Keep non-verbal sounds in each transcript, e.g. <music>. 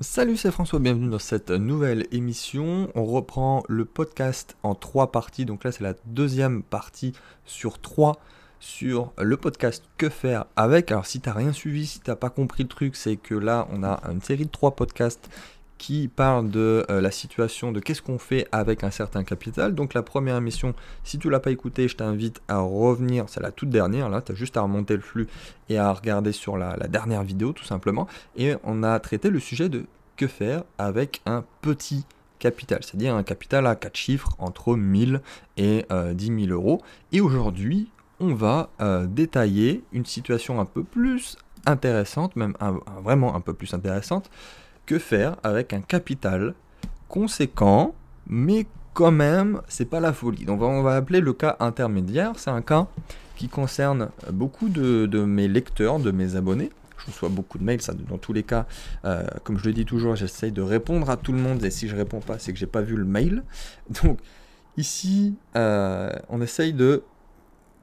Salut, c'est François, bienvenue dans cette nouvelle émission. On reprend le podcast en trois parties. Donc là, c'est la deuxième partie sur trois sur le podcast Que faire avec. Alors si t'as rien suivi, si t'as pas compris le truc, c'est que là, on a une série de trois podcasts qui parlent de euh, la situation de qu'est-ce qu'on fait avec un certain capital. Donc la première émission, si tu l'as pas écouté, je t'invite à revenir, c'est la toute dernière, là, tu as juste à remonter le flux et à regarder sur la, dernière vidéo tout simplement. Et on a traité le sujet de que faire avec un petit capital, c'est-à-dire un capital à 4 chiffres entre 1000 et 10 euh, 000 euros. Et aujourd'hui, on va euh, détailler une situation un peu plus intéressante, même vraiment un peu plus intéressante, que faire avec un capital conséquent, mais quand même, c'est pas la folie. Donc on va appeler le cas intermédiaire. C'est un cas qui concerne beaucoup de, mes lecteurs, de mes abonnés. Je reçois beaucoup de mails, ça, dans tous les cas, euh, comme je le dis toujours, j'essaye de répondre à tout le monde, et si je réponds pas, c'est que j'ai pas vu le mail. <laughs> Donc ici, euh, on essaye de,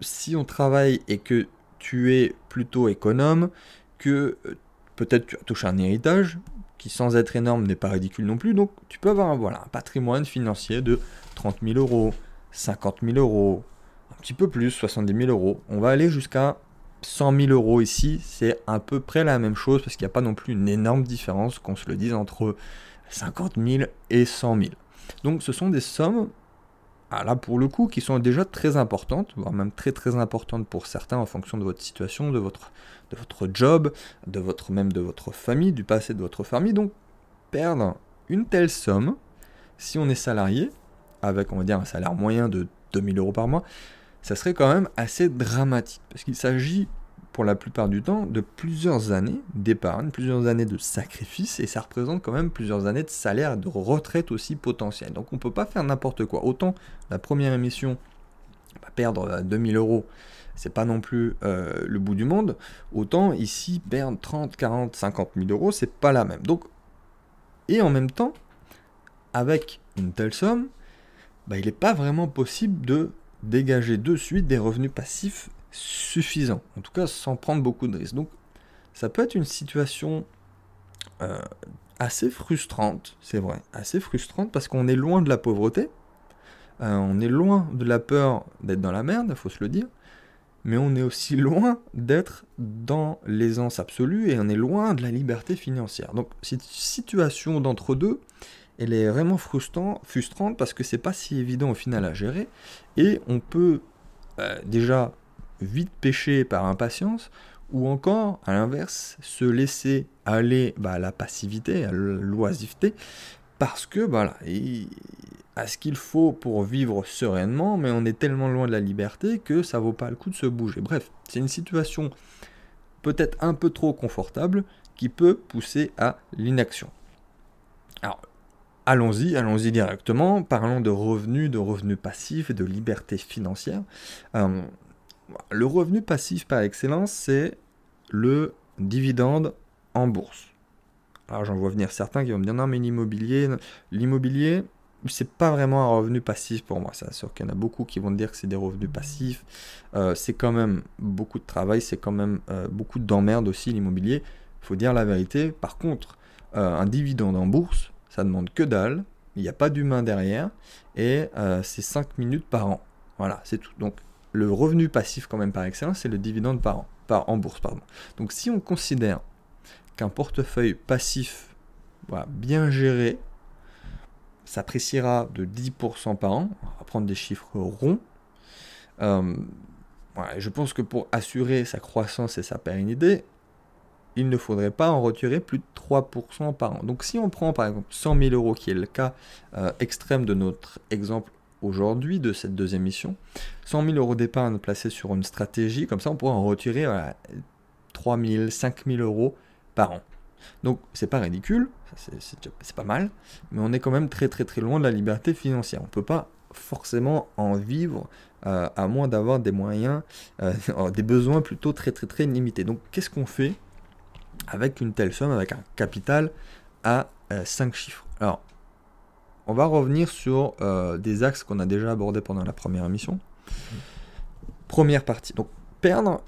si on travaille et que tu es plutôt économe, que euh, peut-être tu as touché un héritage, qui sans être énorme n'est pas ridicule non plus. Donc tu peux avoir un, voilà, un patrimoine financier de 30 000 euros, 50 000 euros, un petit peu plus, 70 000 euros. On va aller jusqu'à 100 000 euros ici. C'est à peu près la même chose parce qu'il n'y a pas non plus une énorme différence, qu'on se le dise, entre 50 000 et 100 000. Donc ce sont des sommes ah, là pour le coup, qui sont déjà très importantes, voire même très très importantes pour certains en fonction de votre situation, de votre, de votre job, de votre même de votre famille, du passé de votre famille. Donc perdre une telle somme, si on est salarié, avec on va dire un salaire moyen de 2000 euros par mois, ça serait quand même assez dramatique, parce qu'il s'agit pour la plupart du temps de plusieurs années d'épargne, plusieurs années de sacrifice, et ça représente quand même plusieurs années de salaire de retraite aussi potentielle. Donc on ne peut pas faire n'importe quoi. Autant la première émission, bah, perdre 2000 euh, euros, c'est pas non plus euh, le bout du monde, autant ici perdre 30, 40, 50 000 euros, c'est pas la même. Donc, et en même temps, avec une telle somme, bah, il n'est pas vraiment possible de dégager de suite des revenus passifs suffisant. En tout cas, sans prendre beaucoup de risques. Donc, ça peut être une situation euh, assez frustrante, c'est vrai, assez frustrante parce qu'on est loin de la pauvreté, euh, on est loin de la peur d'être dans la merde, faut se le dire, mais on est aussi loin d'être dans l'aisance absolue et on est loin de la liberté financière. Donc, cette situation d'entre-deux, elle est vraiment frustrante parce que c'est pas si évident au final à gérer et on peut euh, déjà vite pêcher par impatience, ou encore, à l'inverse, se laisser aller bah, à la passivité, à l'oisiveté, parce que voilà, à ce qu'il faut pour vivre sereinement, mais on est tellement loin de la liberté que ça vaut pas le coup de se bouger. Bref, c'est une situation peut-être un peu trop confortable qui peut pousser à l'inaction. Alors, allons-y, allons-y directement, parlons de revenus, de revenus passifs et de liberté financière. Euh, le revenu passif par excellence, c'est le dividende en bourse. Alors j'en vois venir certains qui vont me dire non mais l'immobilier, l'immobilier, c'est pas vraiment un revenu passif pour moi. C'est sûr qu'il y en a beaucoup qui vont dire que c'est des revenus passifs. Euh, c'est quand même beaucoup de travail, c'est quand même euh, beaucoup d'emmerde aussi l'immobilier. Il faut dire la vérité. Par contre, euh, un dividende en bourse, ça demande que dalle. Il n'y a pas d'humain derrière et c'est 5 minutes par an. Voilà, c'est tout. Donc le revenu passif quand même par excellence, c'est le dividende par an, par, en bourse. Pardon. Donc si on considère qu'un portefeuille passif bien géré s'appréciera de 10% par an, on va prendre des chiffres ronds, euh, je pense que pour assurer sa croissance et sa pérennité, il ne faudrait pas en retirer plus de 3% par an. Donc si on prend par exemple 100 000 euros, qui est le cas euh, extrême de notre exemple aujourd'hui de cette deuxième mission. 100 000 euros d'épargne placés sur une stratégie, comme ça on pourra en retirer 3 000, 5 000 euros par an. Donc c'est pas ridicule, c'est pas mal, mais on est quand même très très très loin de la liberté financière. On ne peut pas forcément en vivre euh, à moins d'avoir des moyens, euh, <laughs> des besoins plutôt très très très limités. Donc qu'est-ce qu'on fait avec une telle somme, avec un capital à 5 euh, chiffres? Alors on va revenir sur euh, des axes qu'on a déjà abordés pendant la première émission. Première partie. Donc, perdre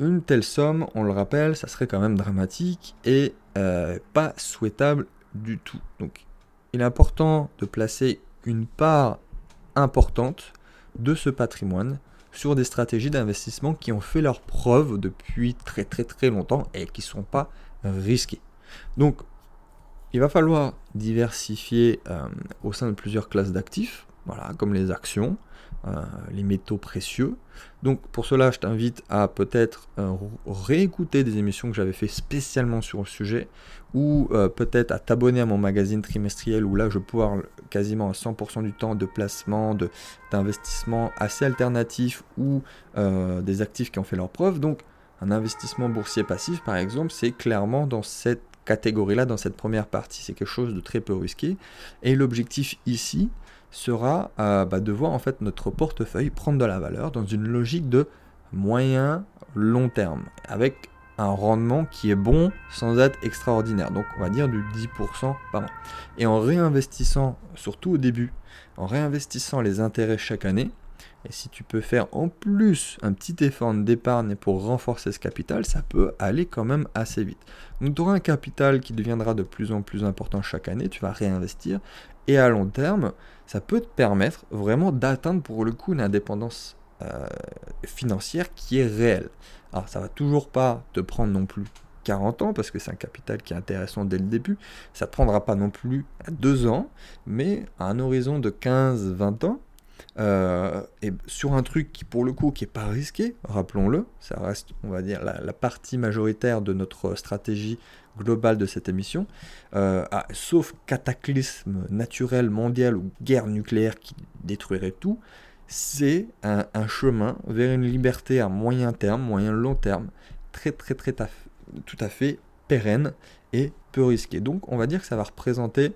une telle somme, on le rappelle, ça serait quand même dramatique et euh, pas souhaitable du tout. Donc il est important de placer une part importante de ce patrimoine sur des stratégies d'investissement qui ont fait leur preuve depuis très très très longtemps et qui ne sont pas risquées. Donc il va falloir diversifier euh, au sein de plusieurs classes d'actifs, voilà, comme les actions, euh, les métaux précieux. Donc pour cela, je t'invite à peut-être euh, réécouter des émissions que j'avais fait spécialement sur le sujet, ou peut-être à t'abonner à mon magazine trimestriel où là je parle quasiment à 100% du temps de placement, d'investissement assez alternatif ou des actifs qui ont fait leur preuve. Donc un investissement boursier passif par exemple, c'est clairement dans cette catégorie-là, dans cette première partie. C'est quelque chose de très peu risqué. Et l'objectif ici, sera euh, bah, de voir en fait notre portefeuille prendre de la valeur dans une logique de moyen long terme avec un rendement qui est bon sans être extraordinaire. Donc on va dire du 10% par an. Et en réinvestissant, surtout au début, en réinvestissant les intérêts chaque année, et si tu peux faire en plus un petit effort d'épargne pour renforcer ce capital, ça peut aller quand même assez vite. Donc tu auras un capital qui deviendra de plus en plus important chaque année, tu vas réinvestir, et à long terme, ça peut te permettre vraiment d'atteindre pour le coup une indépendance euh, financière qui est réelle. Alors ça va toujours pas te prendre non plus 40 ans parce que c'est un capital qui est intéressant dès le début. Ça ne prendra pas non plus 2 ans, mais à un horizon de 15-20 ans, euh, et sur un truc qui pour le coup qui est pas risqué, rappelons-le, ça reste on va dire la, partie majoritaire de notre stratégie globale de cette émission, euh, sauf cataclysme naturel mondial ou guerre nucléaire qui détruirait tout, c'est un, chemin vers une liberté à moyen terme, moyen long terme, très très très tout à fait pérenne et peu risqué. Donc on va dire que ça va représenter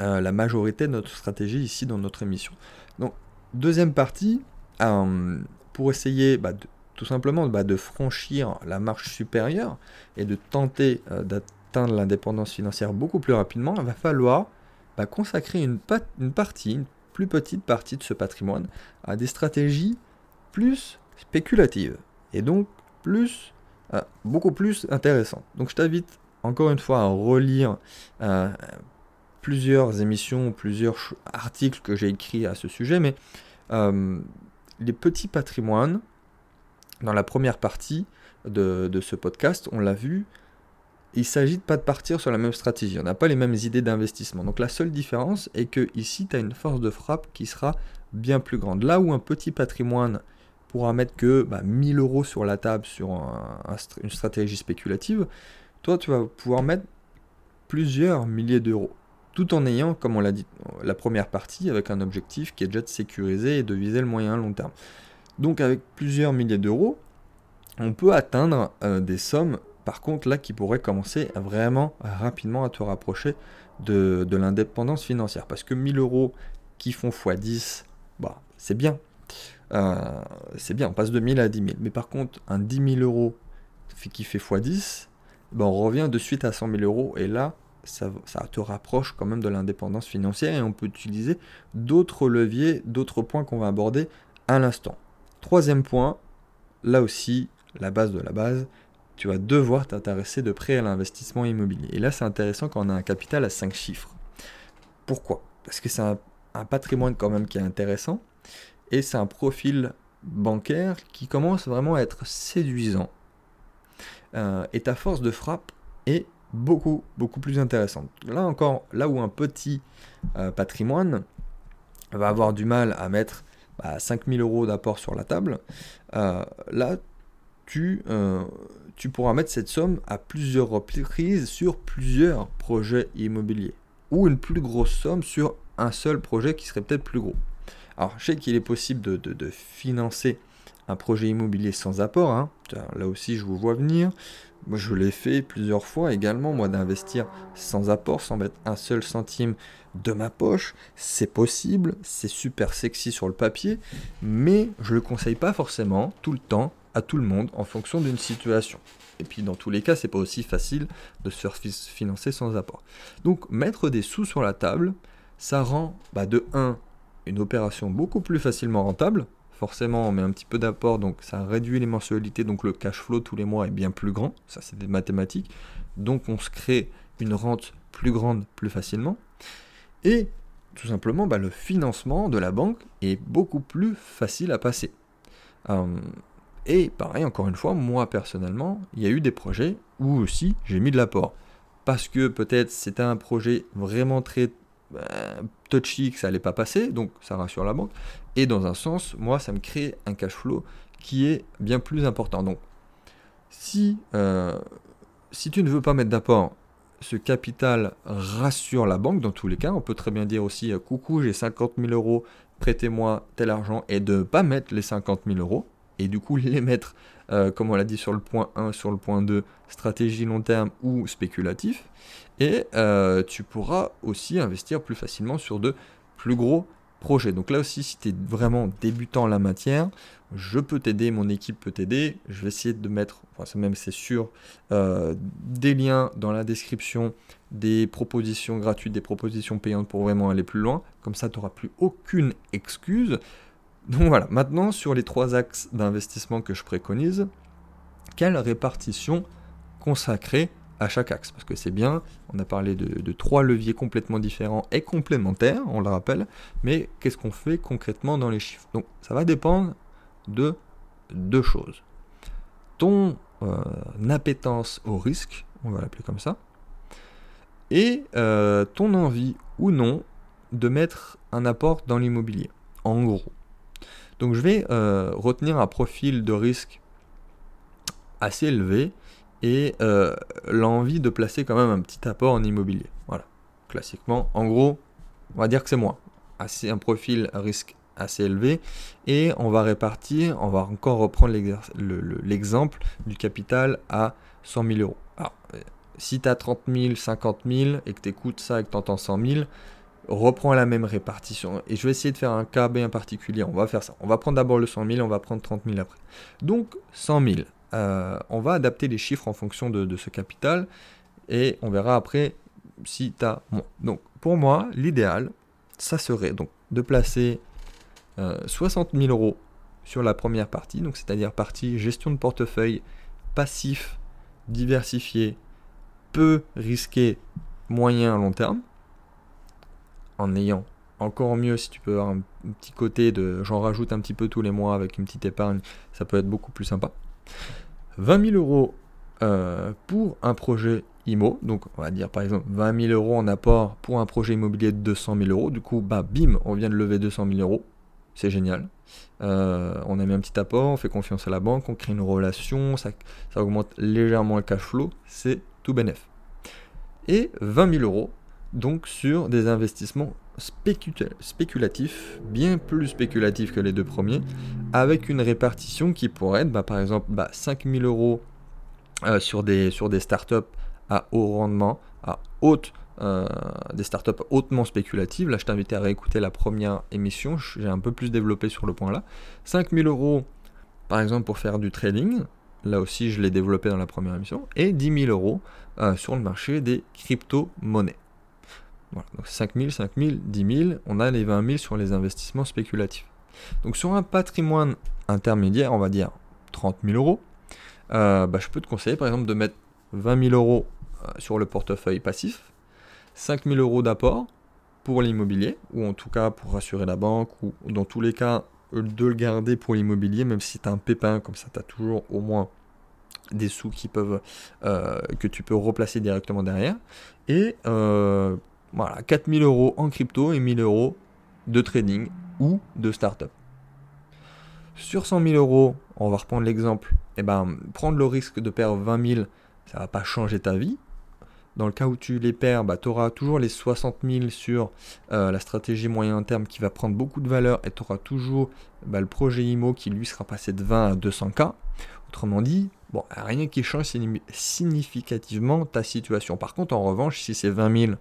euh, la majorité de notre stratégie ici dans notre émission. Donc deuxième partie, euh, pour essayer bah, tout simplement bah, de franchir la marche supérieure et de tenter euh, d'atteindre l'indépendance financière beaucoup plus rapidement, il va falloir bah, consacrer une, partie, une plus petite partie de ce patrimoine à des stratégies plus spéculatives et donc plus, beaucoup plus intéressantes. Donc je t'invite encore une fois à relire plusieurs émissions, plusieurs articles que j'ai écrits à ce sujet, mais les petits patrimoines, dans la première partie de, ce podcast, on l'a vu, il s'agit de pas de partir sur la même stratégie. On n'a pas les mêmes idées d'investissement. Donc la seule différence est que ici, tu as une force de frappe qui sera bien plus grande. Là où un petit patrimoine pourra mettre que bah, 1000 euros sur la table sur une stratégie spéculative, toi, tu vas pouvoir mettre plusieurs milliers d'euros. Tout en ayant, comme on l'a dit, la première partie, avec un objectif qui est déjà de sécuriser et de viser le moyen long terme. Donc avec plusieurs milliers d'euros, on peut atteindre euh, des sommes, par contre là, qui pourraient commencer vraiment rapidement à te rapprocher de, l'indépendance financière. Parce que 1000 euros qui font x10, bah, c'est bien. Euh, c'est bien, on passe de 1000 à 10 000. Mais par contre, un 10 000 euros qui fait x10, bah, on revient de suite à 100 000 euros. Et là, ça, te rapproche quand même de l'indépendance financière et on peut utiliser d'autres leviers, d'autres points qu'on va aborder à l'instant. Troisième point, là aussi, la base de la base, tu vas devoir t'intéresser de près à l'investissement immobilier. Et là, c'est intéressant quand on a un capital à 5 chiffres. Pourquoi? Parce que c'est un, patrimoine quand même qui est intéressant et c'est un profil bancaire qui commence vraiment à être séduisant. Euh, et ta force de frappe est beaucoup, beaucoup plus intéressante. Là encore, là où un petit euh, patrimoine va avoir du mal à mettre bah, 5000 euros d'apport sur la table, euh, là, tu, euh, tu pourras mettre cette somme à plusieurs reprises sur plusieurs projets immobiliers. Ou une plus grosse somme sur un seul projet qui serait peut-être plus gros. Alors, je sais qu'il est possible de, de, financer un projet immobilier sans apport. Hein. Là aussi, je vous vois venir. Moi, je l'ai fait plusieurs fois également, moi, d'investir sans apport, sans mettre un seul centime de ma poche. C'est possible, c'est super sexy sur le papier, mais je ne le conseille pas forcément tout le temps à tout le monde en fonction d'une situation. Et puis dans tous les cas, c'est pas aussi facile de se financer sans apport. Donc mettre des sous sur la table, ça rend bah, de 1 une opération beaucoup plus facilement rentable, forcément met un petit peu d'apport, donc ça réduit les mensualités, donc le cash flow tous les mois est bien plus grand, ça c'est des mathématiques, donc on se crée une rente plus grande plus facilement. Et tout simplement, bah, le financement de la banque est beaucoup plus facile à passer. Euh, et pareil, encore une fois, moi personnellement, il y a eu des projets où aussi j'ai mis de l'apport. Parce que peut-être c'était un projet vraiment très touchy que ça n'allait pas passer, donc ça rassure la banque. Et dans un sens, moi, ça me crée un cash flow qui est bien plus important. Donc, si, euh, si tu ne veux pas mettre d'apport, ce capital rassure la banque dans tous les cas. On peut très bien dire aussi euh, coucou, j'ai 50 000 euros, prêtez-moi tel argent et de ne pas mettre les 50 000 euros et du coup <laughs> les mettre, euh, comme on l'a dit sur le point 1, sur le point 2, stratégie long terme ou spéculatif. Et euh, tu pourras aussi investir plus facilement sur de plus gros projets. Donc là aussi, si tu es vraiment débutant en la matière, je peux t'aider, mon équipe peut t'aider. Je vais essayer de mettre, enfin même c'est sûr, euh, des liens dans la description, des propositions gratuites, des propositions payantes pour vraiment aller plus loin. Comme ça, tu n'auras plus aucune excuse. Donc voilà, maintenant sur les trois axes d'investissement que je préconise, quelle répartition consacrer à chaque axe? Parce que c'est bien, on a parlé de, trois leviers complètement différents et complémentaires, on le rappelle, mais qu'est-ce qu'on fait concrètement dans les chiffres? Donc ça va dépendre de deux choses. Ton euh, appétence au risque, on va l'appeler comme ça, et euh, ton envie ou non de mettre un apport dans l'immobilier, en gros. Donc je vais euh, retenir un profil de risque assez élevé et euh, l'envie de placer quand même un petit apport en immobilier. Voilà, classiquement, en gros, on va dire que c'est moi. Assez un profil risque assez élevé et on va répartir, on va encore reprendre l'exemple du capital à 100 000 euros. Alors, euh, si tu as 30 000, 50 000 et que tu écoutes ça et que tu entends 100 000, reprends la même répartition. Et je vais essayer de faire un cas bien particulier. On va faire ça. On va prendre d'abord le 100 000, on va prendre 30 000 après. Donc 100 000. Euh, on va adapter les chiffres en fonction de, ce capital et on verra après si tu as moins. Donc pour moi, l'idéal, ça serait donc de placer 60 euh, 000 euros sur la première partie, donc c'est-à-dire partie gestion de portefeuille passif, diversifié, peu risqué, moyen, long terme en ayant encore mieux si tu peux avoir un, petit côté de j'en rajoute un petit peu tous les mois avec une petite épargne, ça peut être beaucoup plus sympa. 20 000 euros euh, pour un projet IMO, donc on va dire par exemple 20 000 euros en apport pour un projet immobilier de 200 000 euros, du coup bah bim, on vient de lever 200 000 euros, c'est génial. Euh, on a mis un petit apport, on fait confiance à la banque, on crée une relation, ça, ça augmente légèrement le cash flow, c'est tout bénef. Et 20 000 euros donc sur des investissements spéculatifs, bien plus spéculatifs que les deux premiers, avec une répartition qui pourrait être bah, par exemple bah, 5000 euros euh, sur, des, startups à haut rendement, à haute, euh, des startups hautement spéculatives. Là, je t'invite à réécouter la première émission, j'ai un peu plus développé sur le point là. 5000 euros par exemple pour faire du trading, là aussi je l'ai développé dans la première émission, et 10 000 euros euh, sur le marché des crypto-monnaies. Voilà, donc 5 000, 5 000, 10 000, on a les 20 000 sur les investissements spéculatifs. Donc sur un patrimoine intermédiaire, on va dire 30 000 euros, euh, bah, je peux te conseiller par exemple de mettre 20 000 euros euh, sur le portefeuille passif, 5 000 euros d'apport pour l'immobilier, ou en tout cas pour rassurer la banque, ou dans tous les cas de le garder pour l'immobilier, même si tu as un pépin, comme ça tu as toujours au moins des sous qui peuvent, euh, que tu peux replacer directement derrière. Et voilà, 4000 euros en crypto et 1000 euros de trading ou de startup. Sur 100 000 euros, on va reprendre l'exemple, et eh ben, prendre le risque de perdre 20 000, ça va pas changer ta vie. Dans le cas où tu les perds, bah, tu auras toujours les 60 000 sur euh, la stratégie moyen terme qui va prendre beaucoup de valeur et tu auras toujours bah, le projet IMO qui lui sera passé de 20 à 200K. Autrement dit, bon, rien qui change significativement ta situation. Par contre, en revanche, si c'est 20 000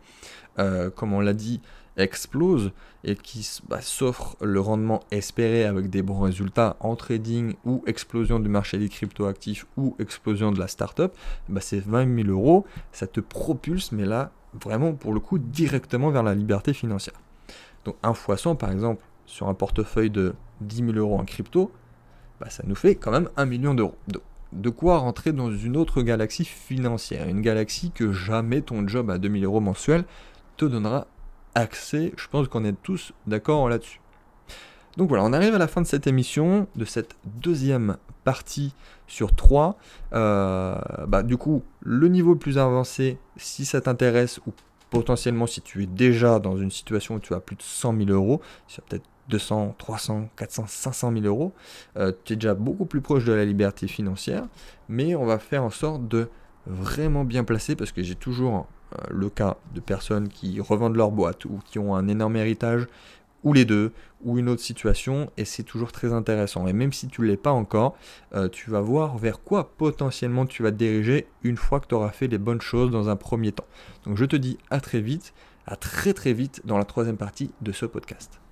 euh, comme on l'a dit, explose et qui bah, s'offre le rendement espéré avec des bons résultats en trading ou explosion du marché des cryptoactifs ou explosion de la startup, bah c'est 20 000 euros, ça te propulse, mais là, vraiment pour le coup, directement vers la liberté financière. Donc un fois 100 par exemple, sur un portefeuille de 10 000 euros en crypto, bah, ça nous fait quand même 1 million d'euros. De quoi rentrer dans une autre galaxie financière, une galaxie que jamais ton job à 2000 euros mensuels te donnera accès. Je pense qu'on est tous d'accord là-dessus. Donc voilà, on arrive à la fin de cette émission, de cette deuxième partie sur trois. Euh, bah, du coup, le niveau plus avancé, si ça t'intéresse, ou potentiellement si tu es déjà dans une situation où tu as plus de 100 000 euros, as peut-être 200, 300, 400, 500 000 euros, euh, tu es déjà beaucoup plus proche de la liberté financière, mais on va faire en sorte de vraiment bien placer, parce que j'ai toujours euh, le cas de personnes qui revendent leur boîte ou qui ont un énorme héritage ou les deux, ou une autre situation, et c'est toujours très intéressant. Et même si tu ne l'es pas encore, euh, tu vas voir vers quoi potentiellement tu vas te diriger une fois que tu auras fait les bonnes choses dans un premier temps. Donc je te dis à très vite, à très très vite dans la troisième partie de ce podcast.